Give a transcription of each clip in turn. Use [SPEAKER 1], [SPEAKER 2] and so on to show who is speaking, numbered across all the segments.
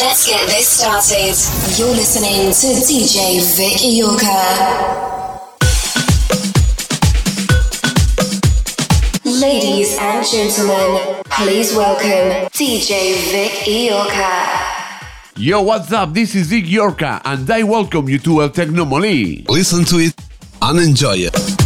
[SPEAKER 1] Let's get this started. You're listening to DJ Vic Iorka. Ladies and gentlemen, please welcome DJ Vic Iorka.
[SPEAKER 2] Yo, what's up? This is Vic Iorka, and I welcome you to El Tecnomoli.
[SPEAKER 3] Listen to it and enjoy it.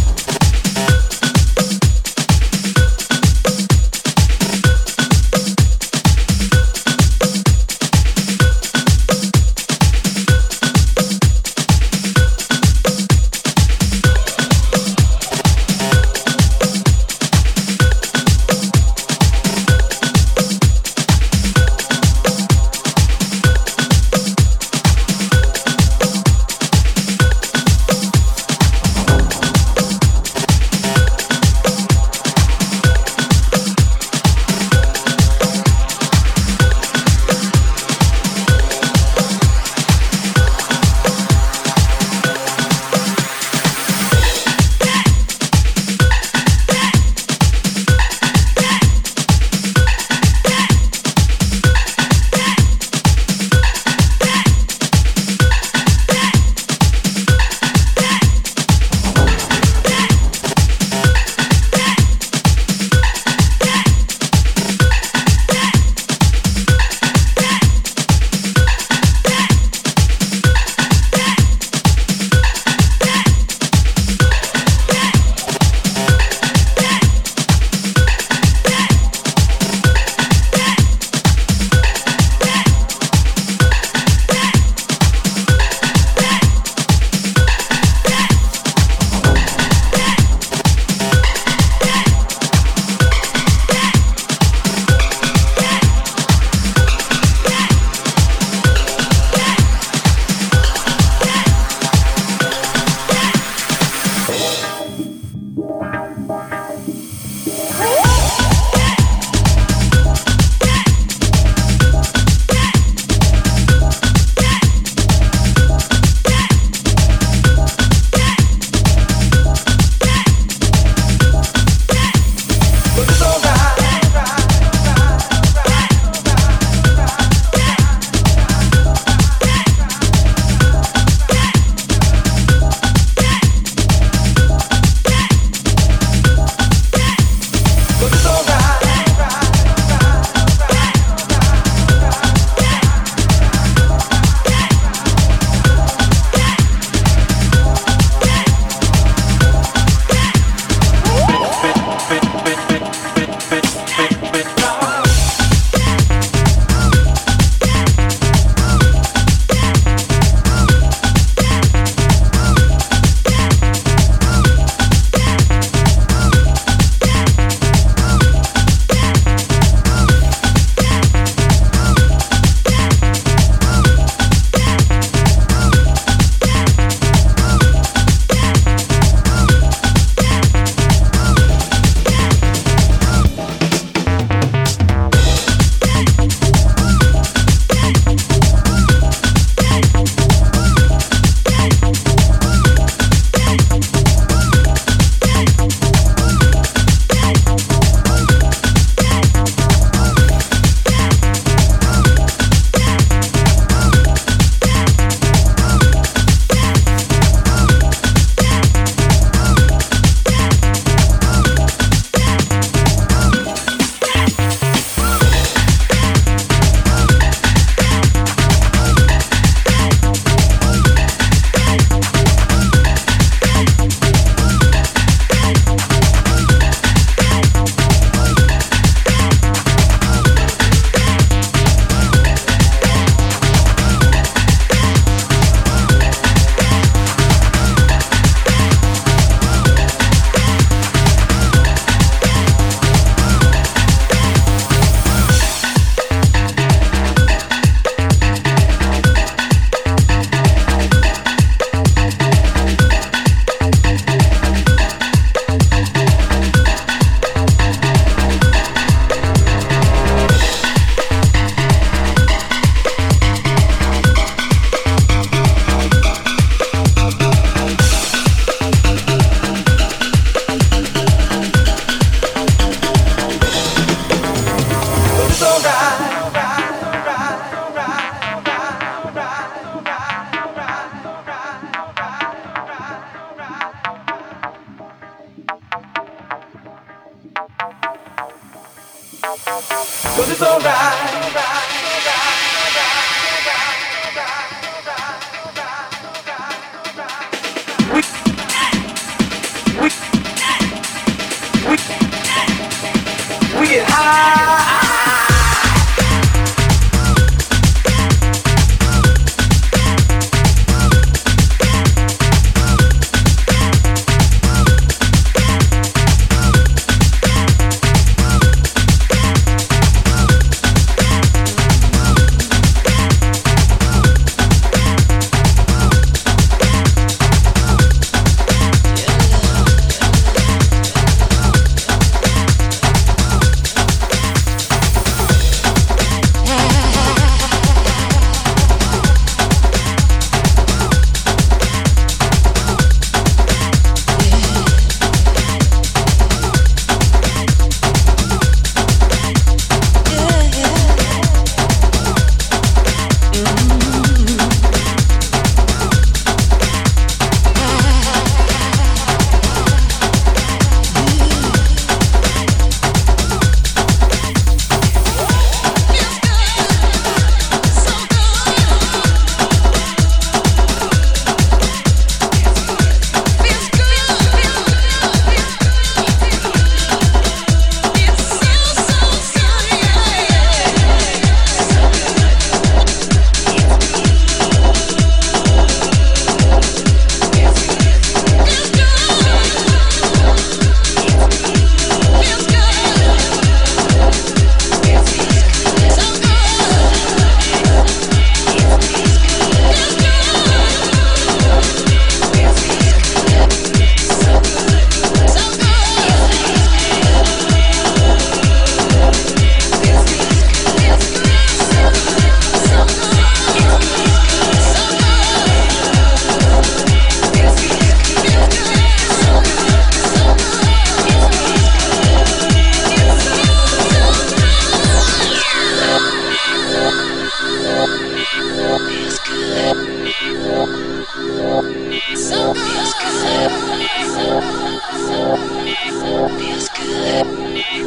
[SPEAKER 4] To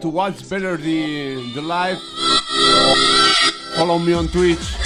[SPEAKER 4] to watch better the the live, follow me on Twitch.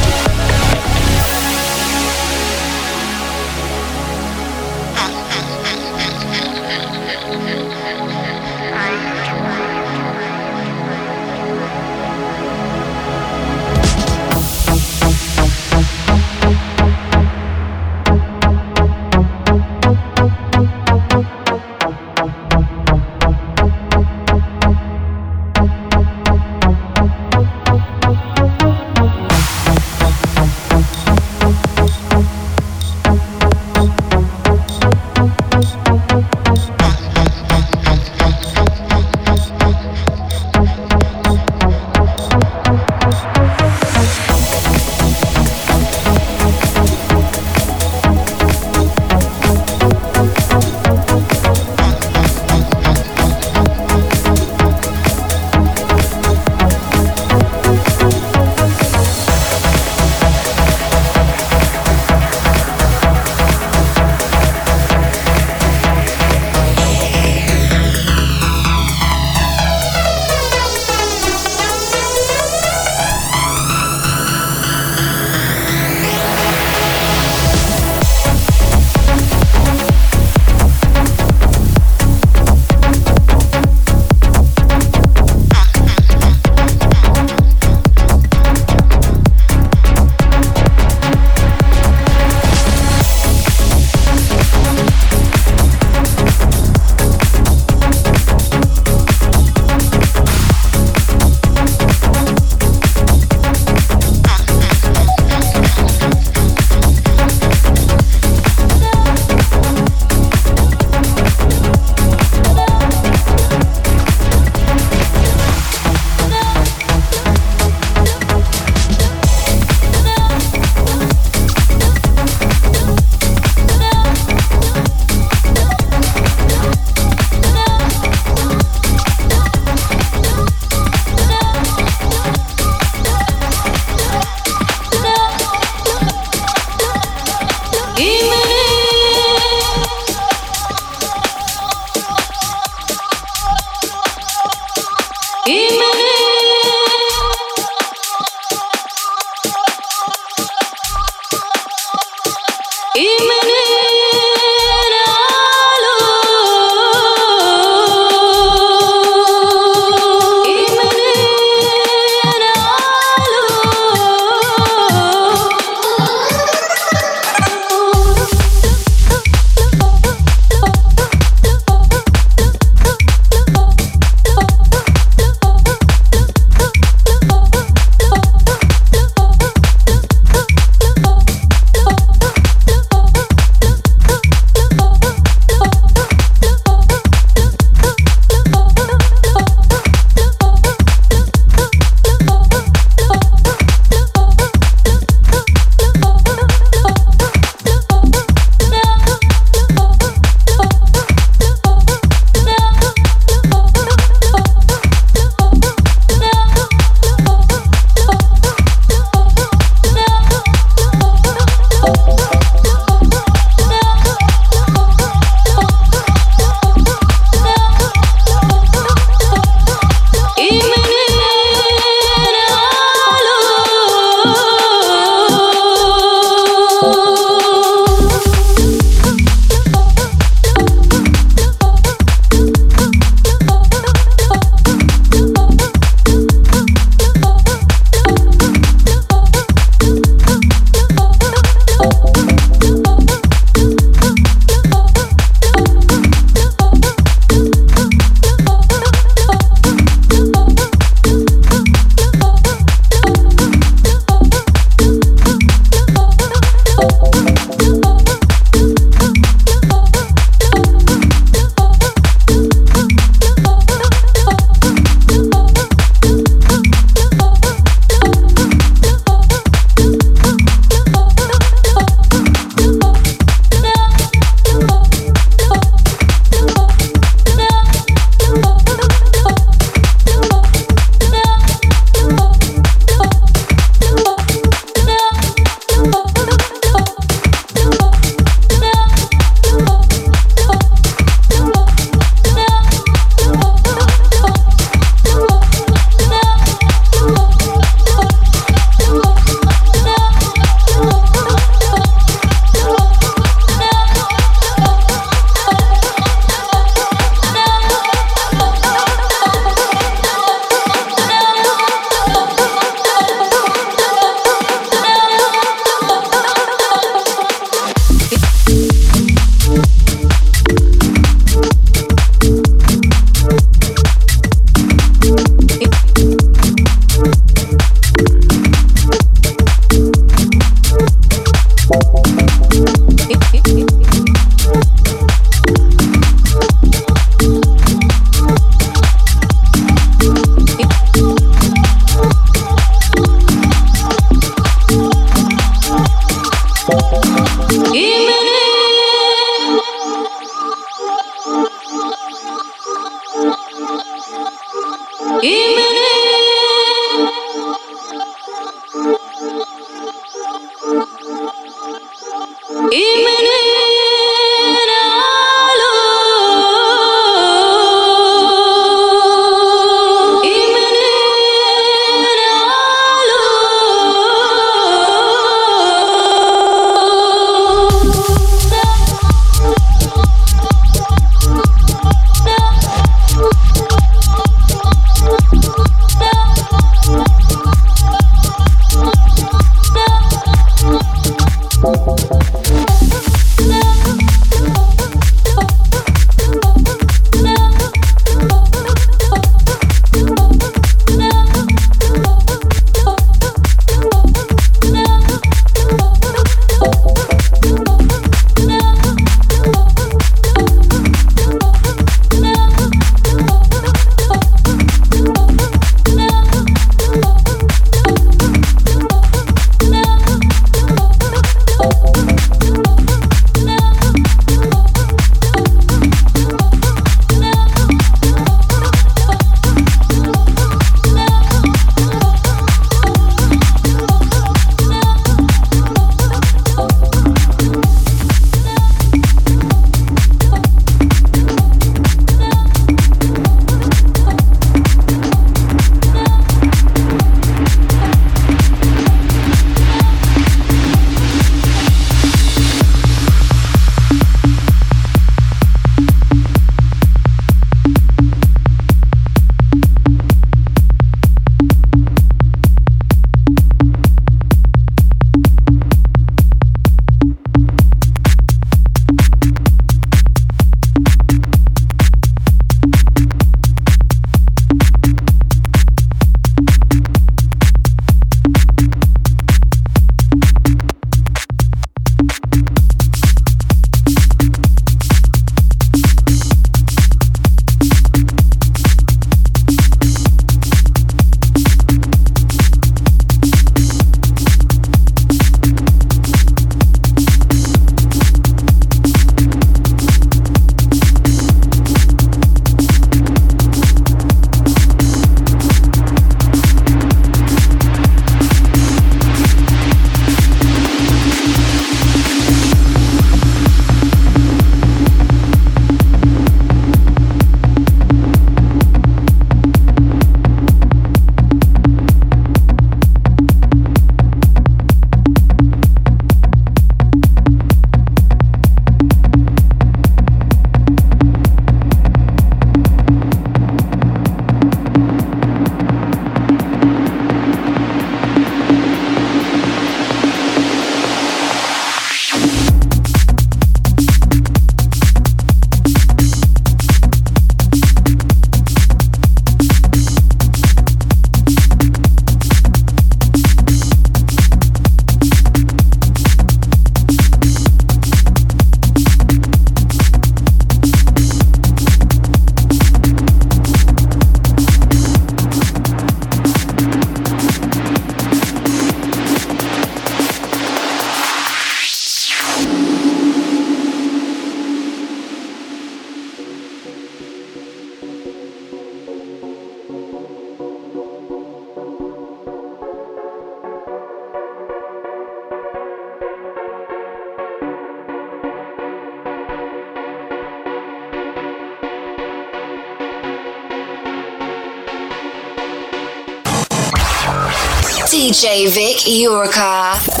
[SPEAKER 5] Iorca. Uh,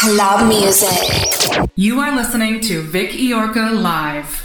[SPEAKER 5] club music.
[SPEAKER 6] You are listening to Vic Iorca live.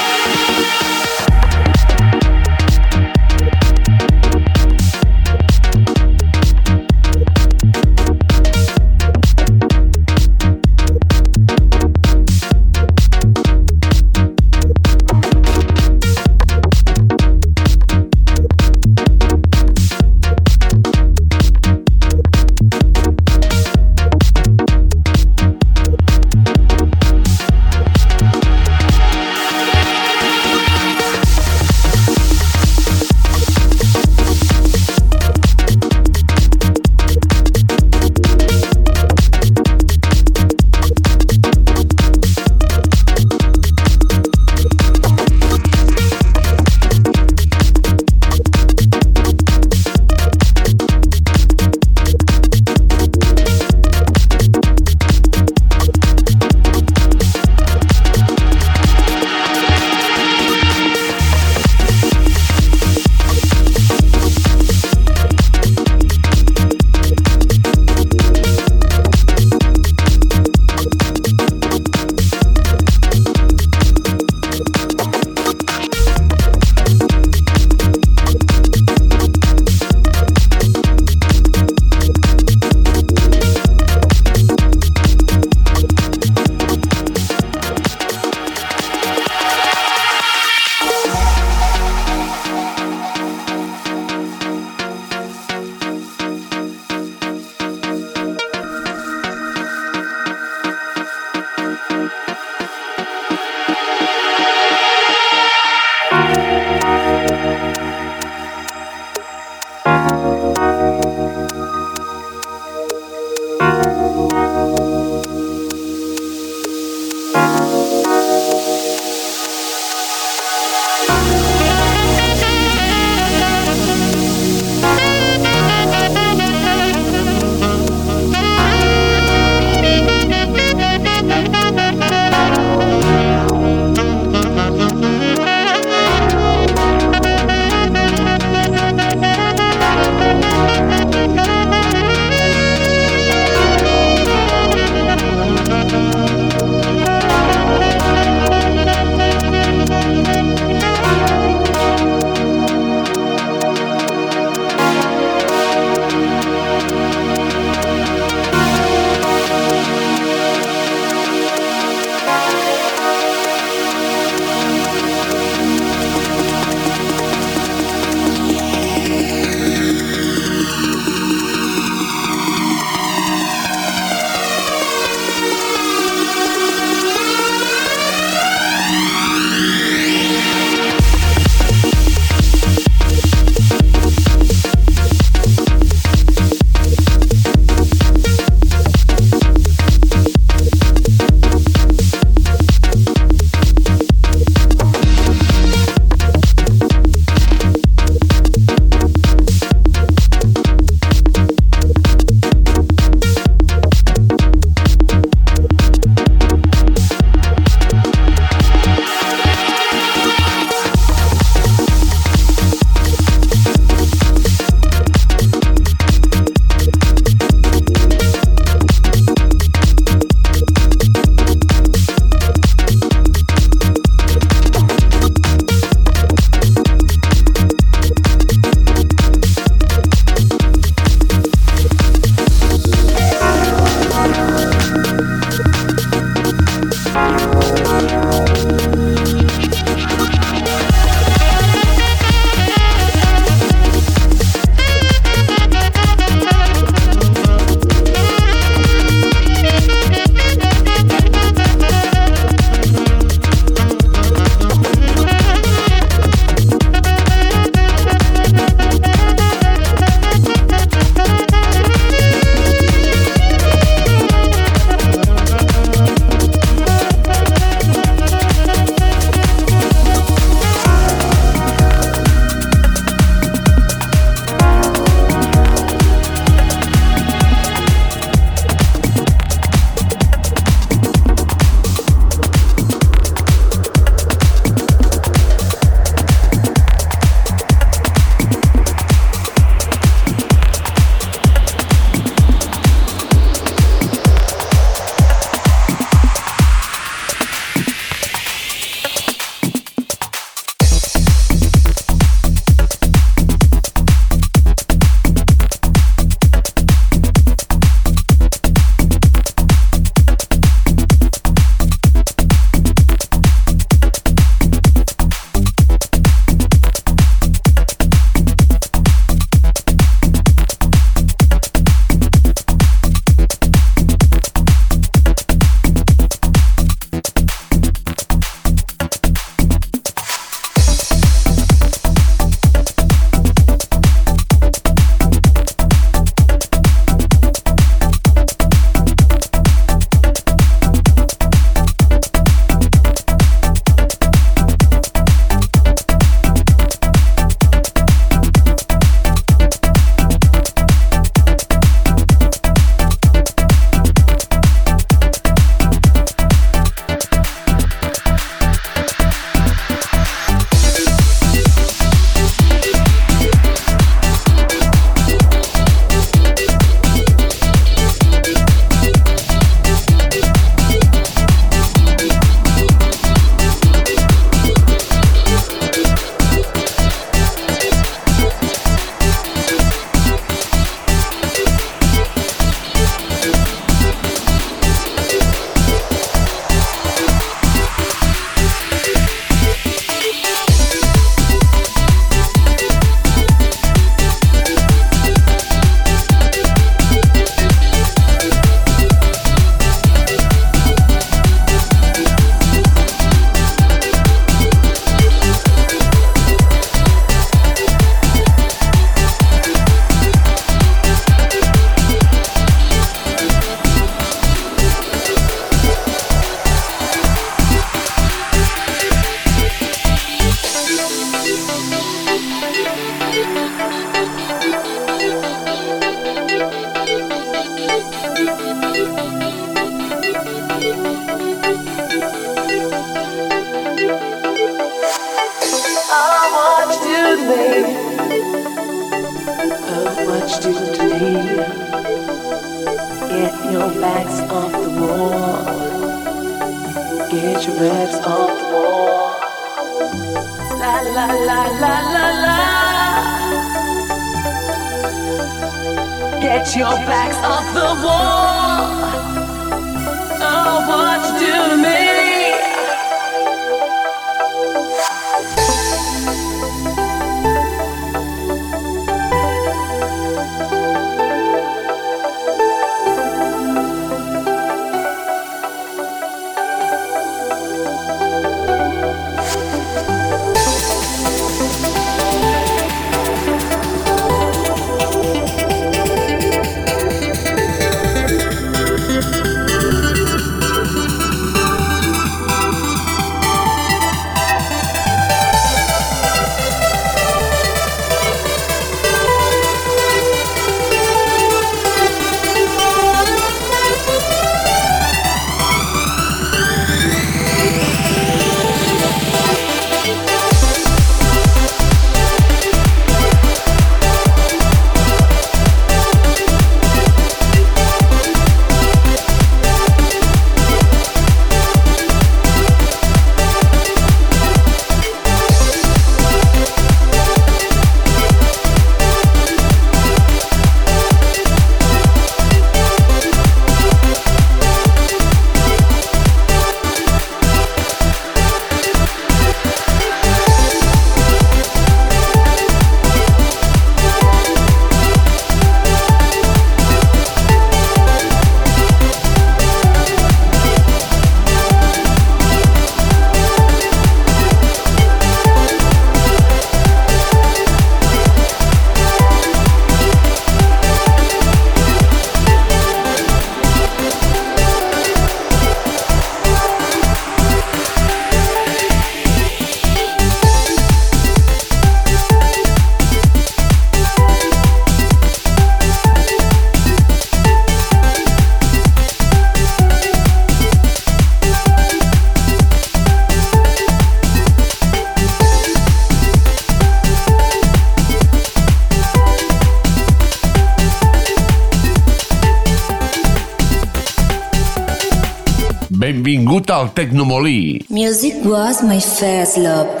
[SPEAKER 2] Al Tecnomolí.
[SPEAKER 7] Music was my first love.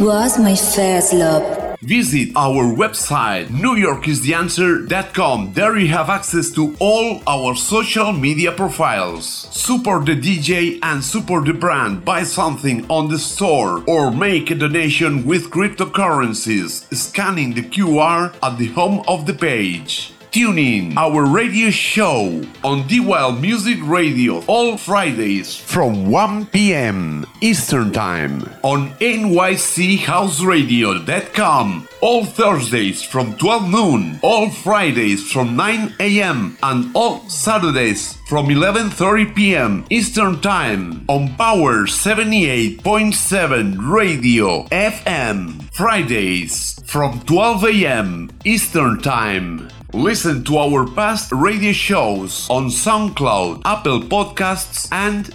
[SPEAKER 5] Was my first love.
[SPEAKER 2] Visit our website, newyorkistheanswer.com. There you have access to all our social media profiles. Support the DJ and support the brand. Buy something on the store or make a donation with cryptocurrencies, scanning the QR at the home of the page. Tune in our radio show on DWL Music Radio all Fridays from 1 p.m. Eastern Time on nychouseradio.com. All Thursdays from 12 noon, all Fridays from 9 a.m. and all Saturdays from 11:30 p.m. Eastern Time on Power 78.7 Radio FM. Fridays from 12 a.m. Eastern Time. Listen to our past radio shows on SoundCloud, Apple Podcasts, and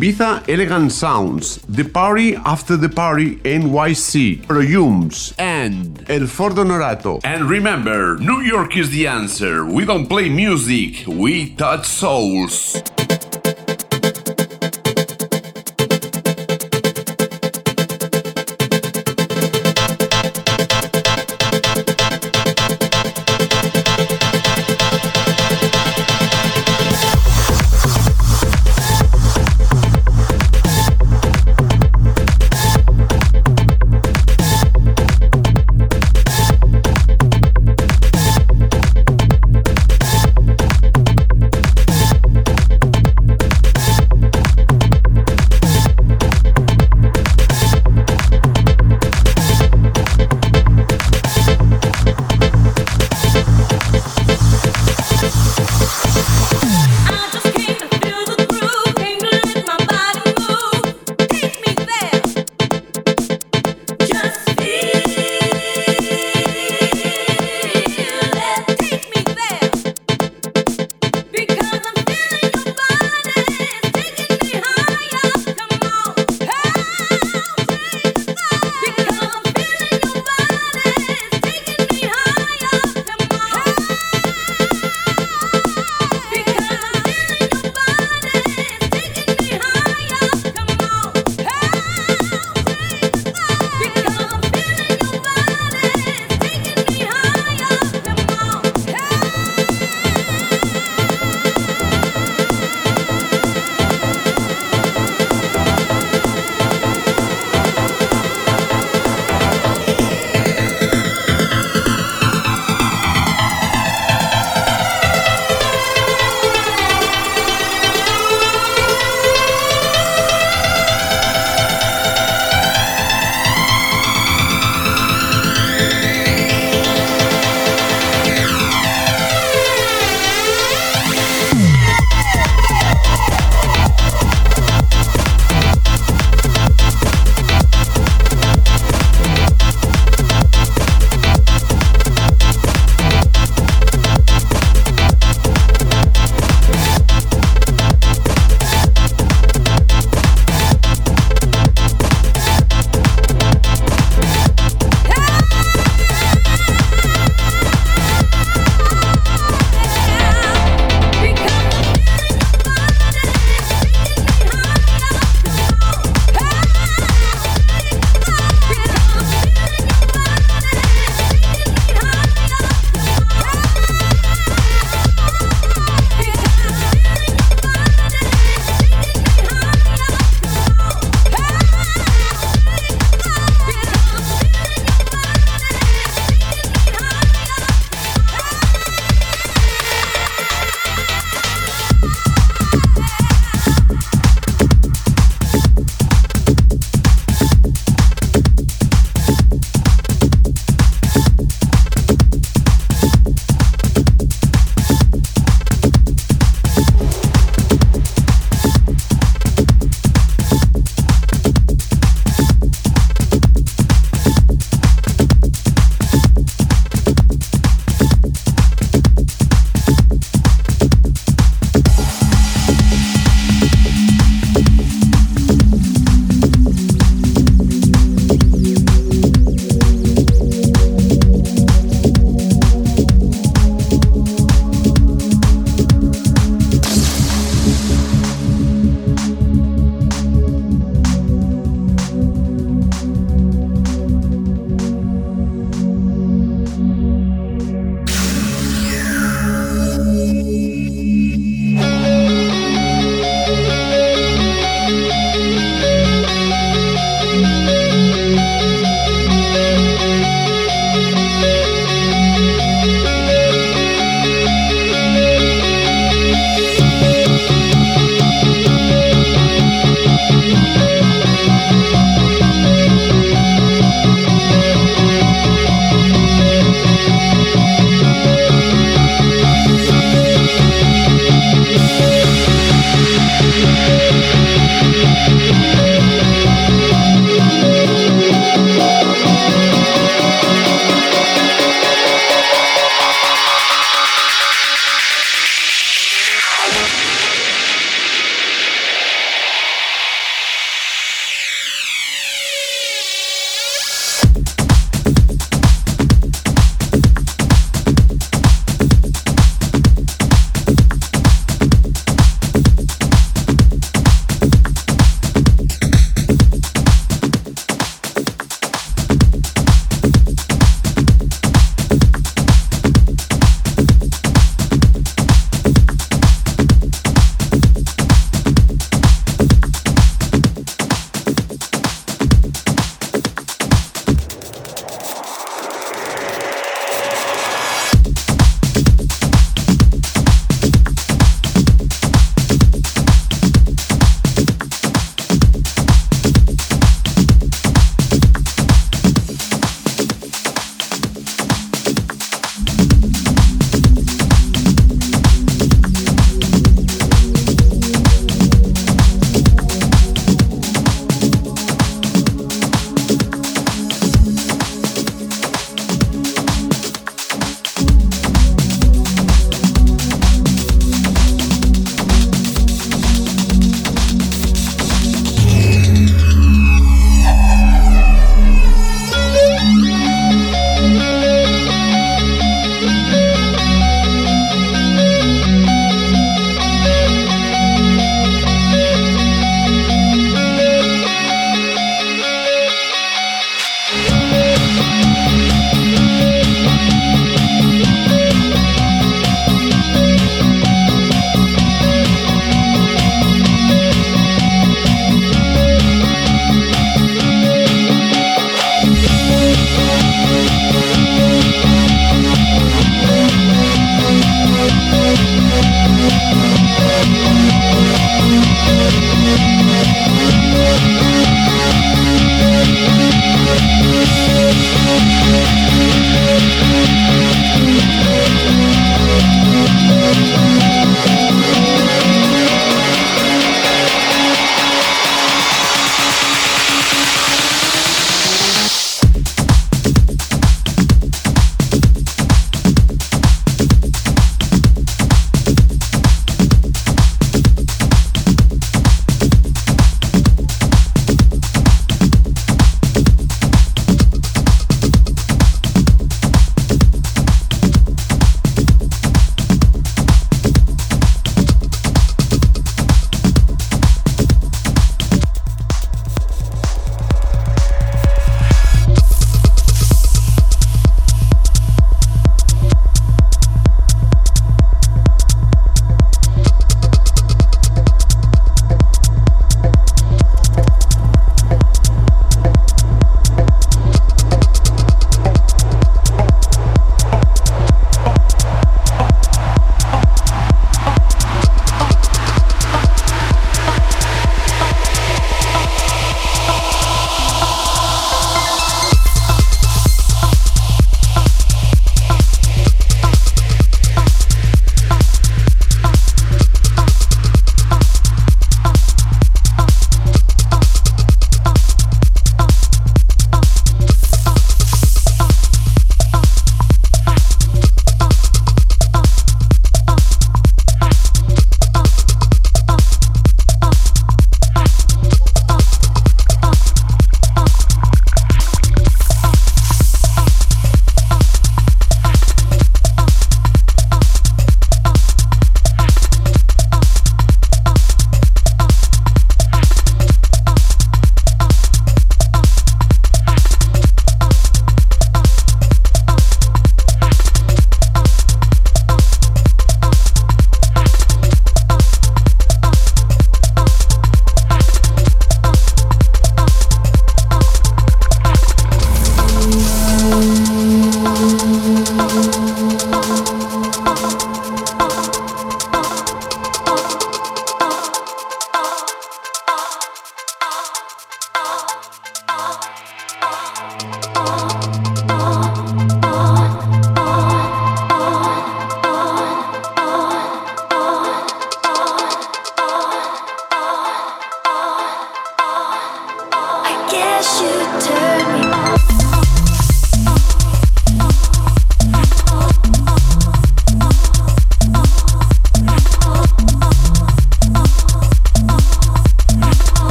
[SPEAKER 2] Ibiza Elegant Sounds. The party after the party NYC. Perfumes and El Fordo Norato. And remember, New York is the answer. We don't play music, we touch souls.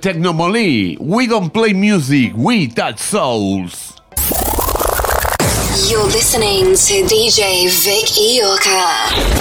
[SPEAKER 2] Technomoli. We don't play music, we touch souls.
[SPEAKER 1] You're listening to DJ Vic Iorka.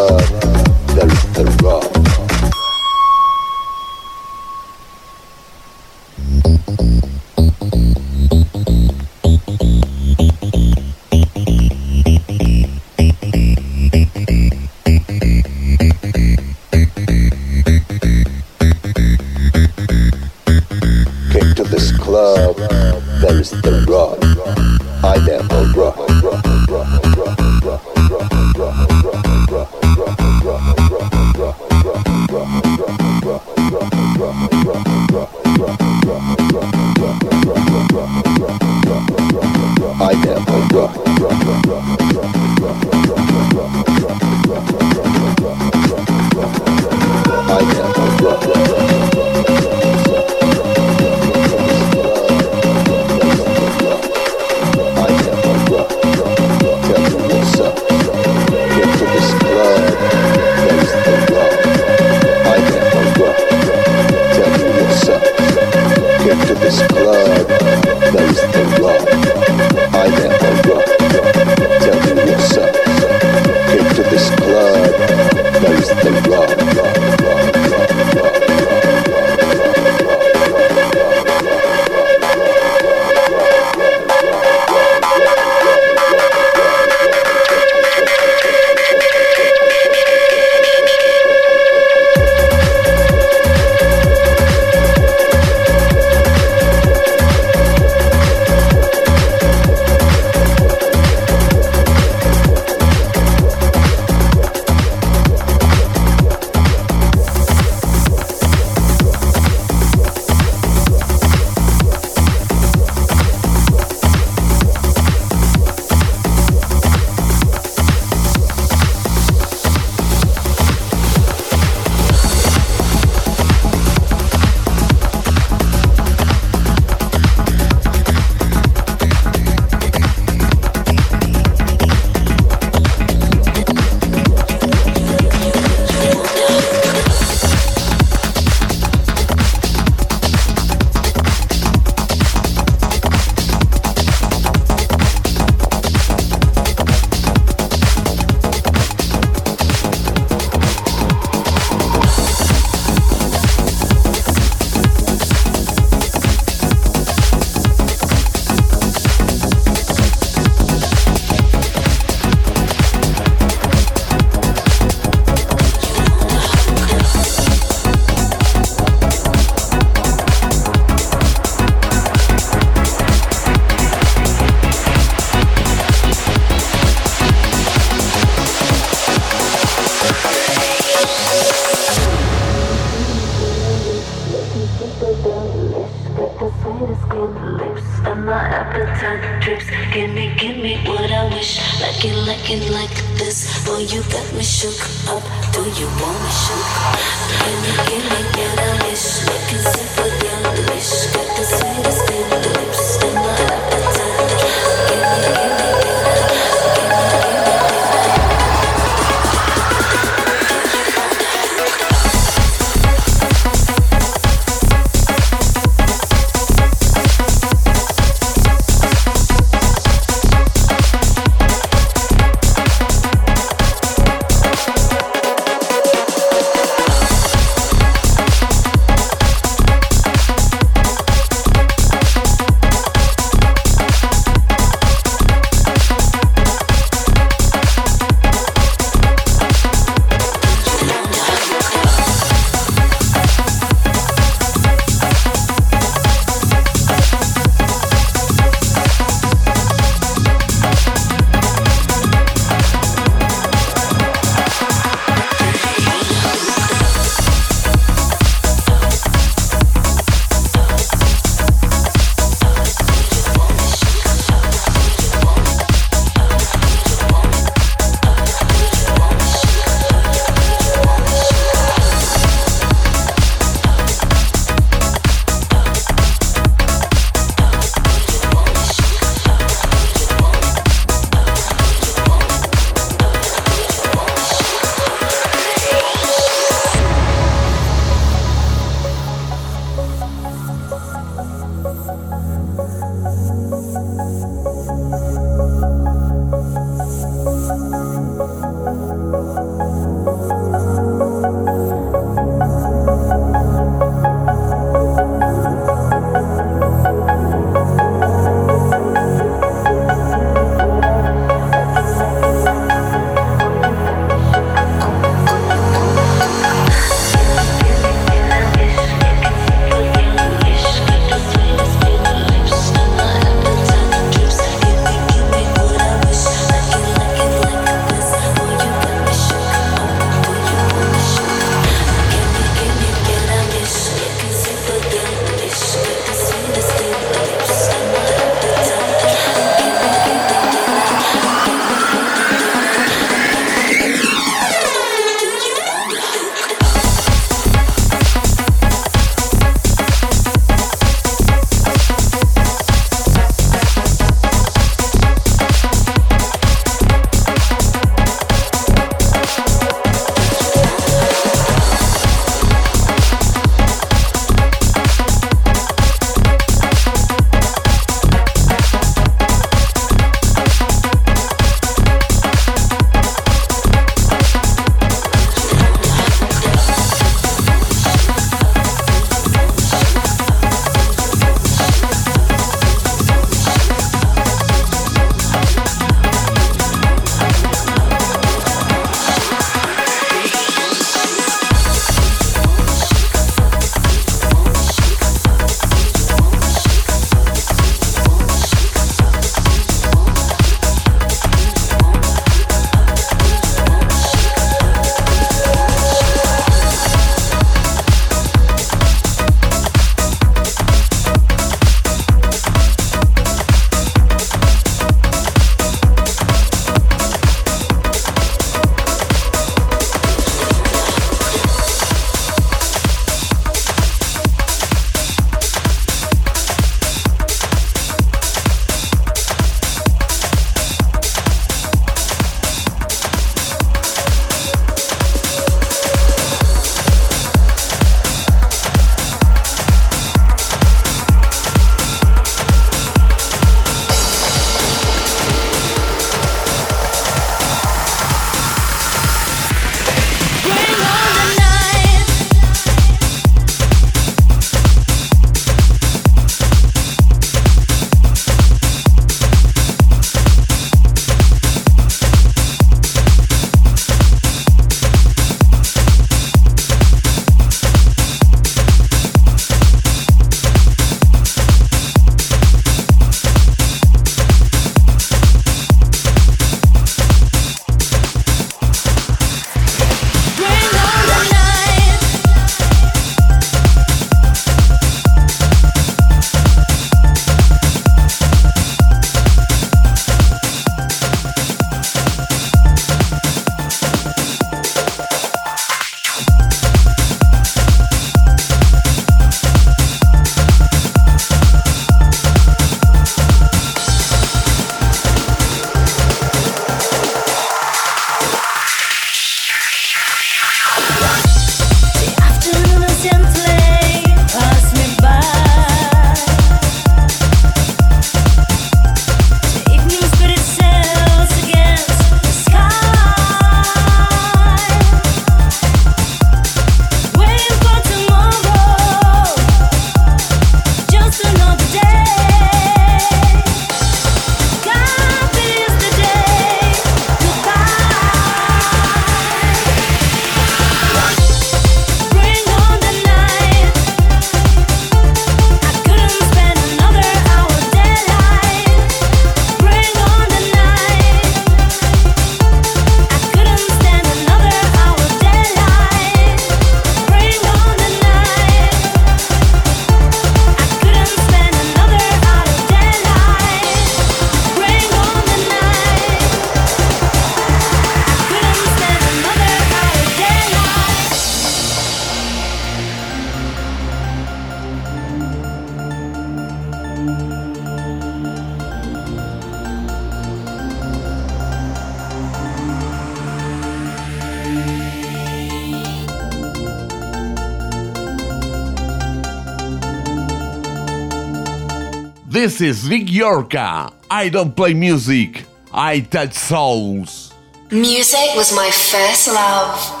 [SPEAKER 8] This is
[SPEAKER 2] Vic Yorka. I don't play music, I touch souls.
[SPEAKER 5] Music was my first love.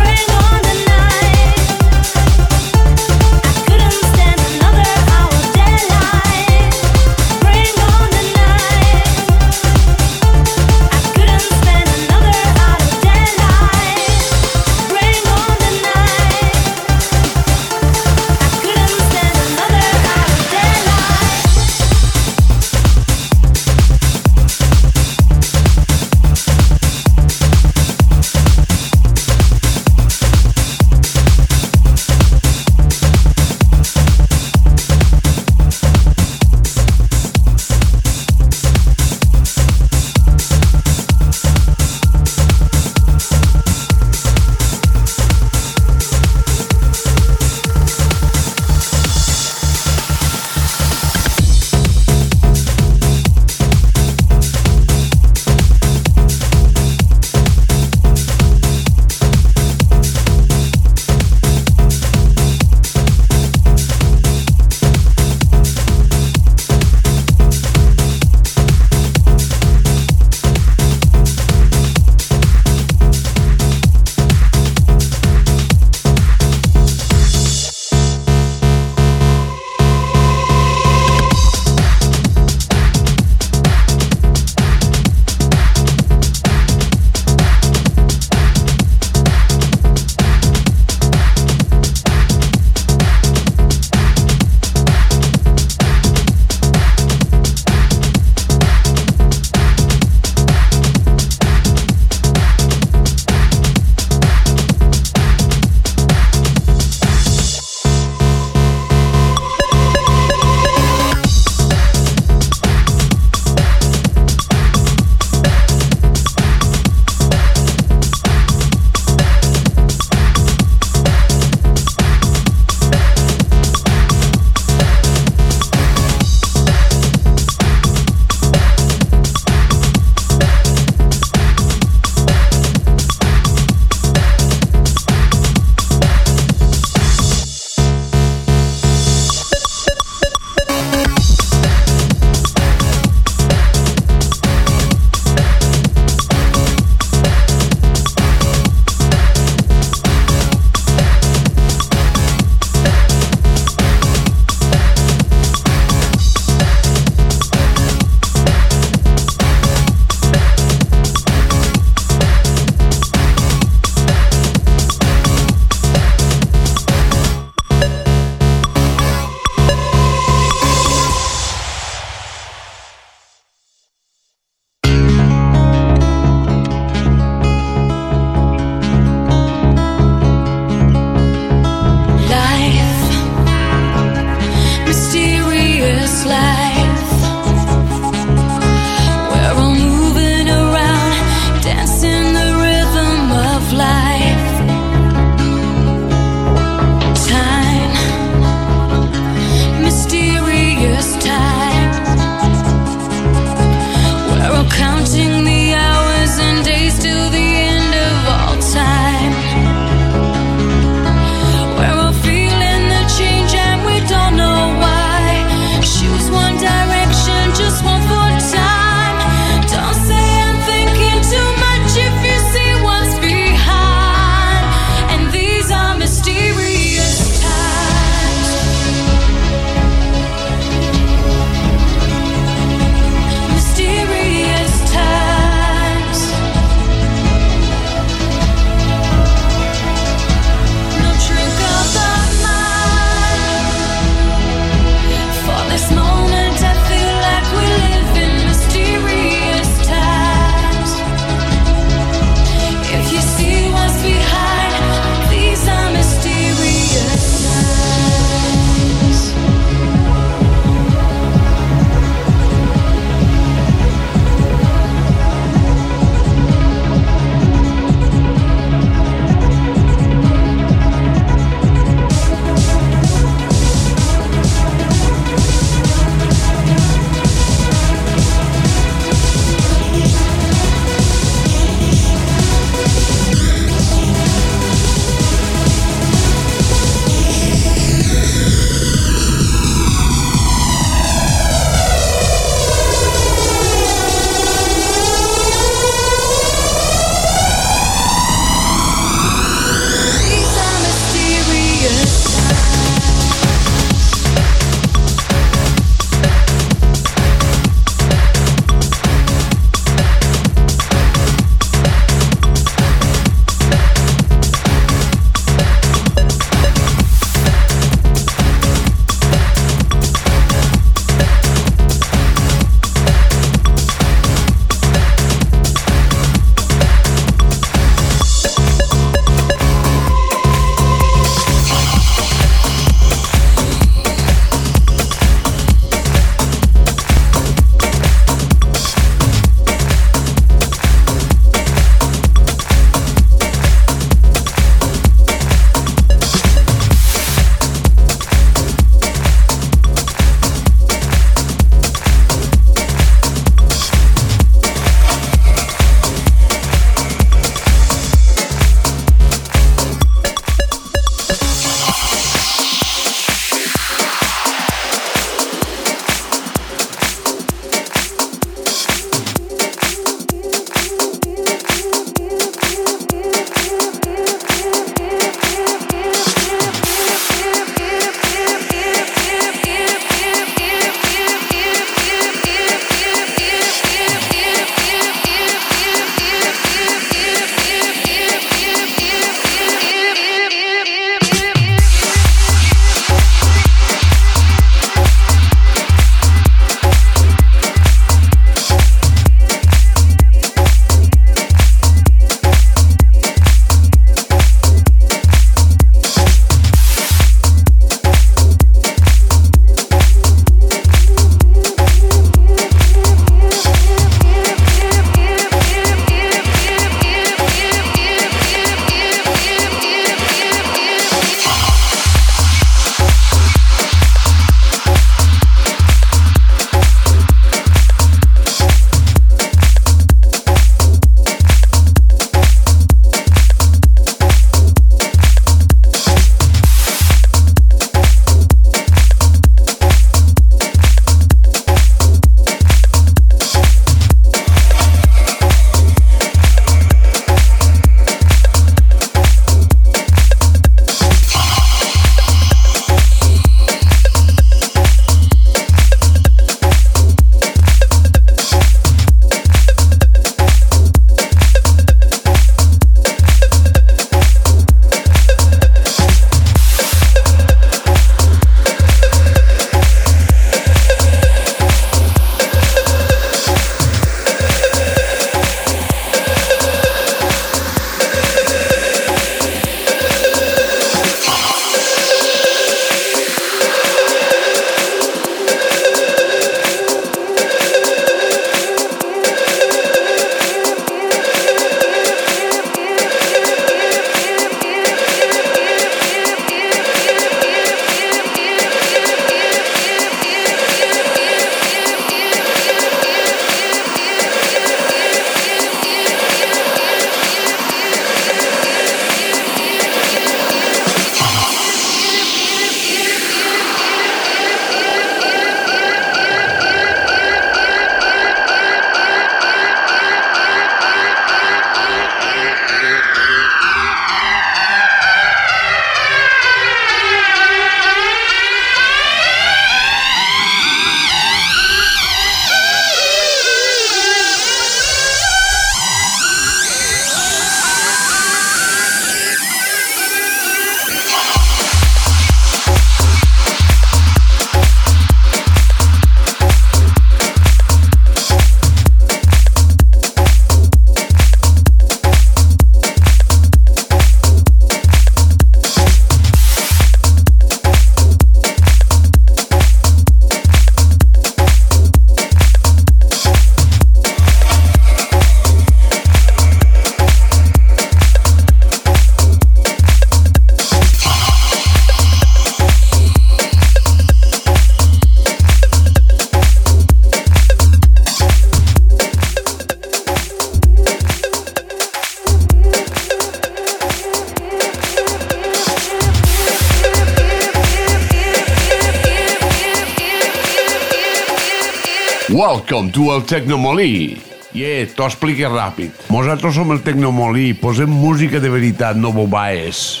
[SPEAKER 2] Welcome to el Tecnomolí. Yeah, t'ho explique ràpid. Nosaltres som el Tecnomolí, posem música de veritat, no bobaes.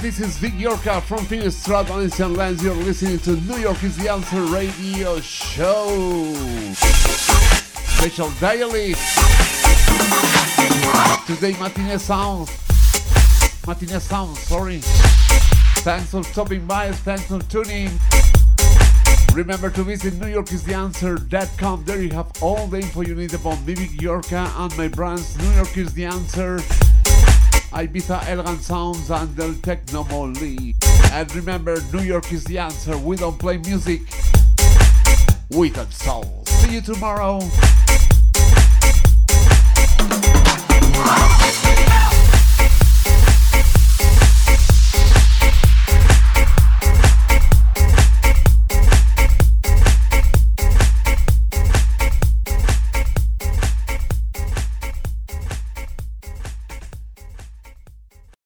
[SPEAKER 2] This is Vic Yorka from Phoenix Strat Valencian Lands. You're listening to New York is the Answer radio show. Special daily. Today, matinee sounds. Matinee sounds, sorry. Thanks for stopping by. Thanks for tuning. Remember to visit NewYorkIsTheAnswer.com. There you have all the info you need about me, Yorka, and my brands. New York is the Answer. Ibiza Elegant Sounds and Del Techno Molly. And remember, New York is the answer. We don't play music without soul. See you tomorrow.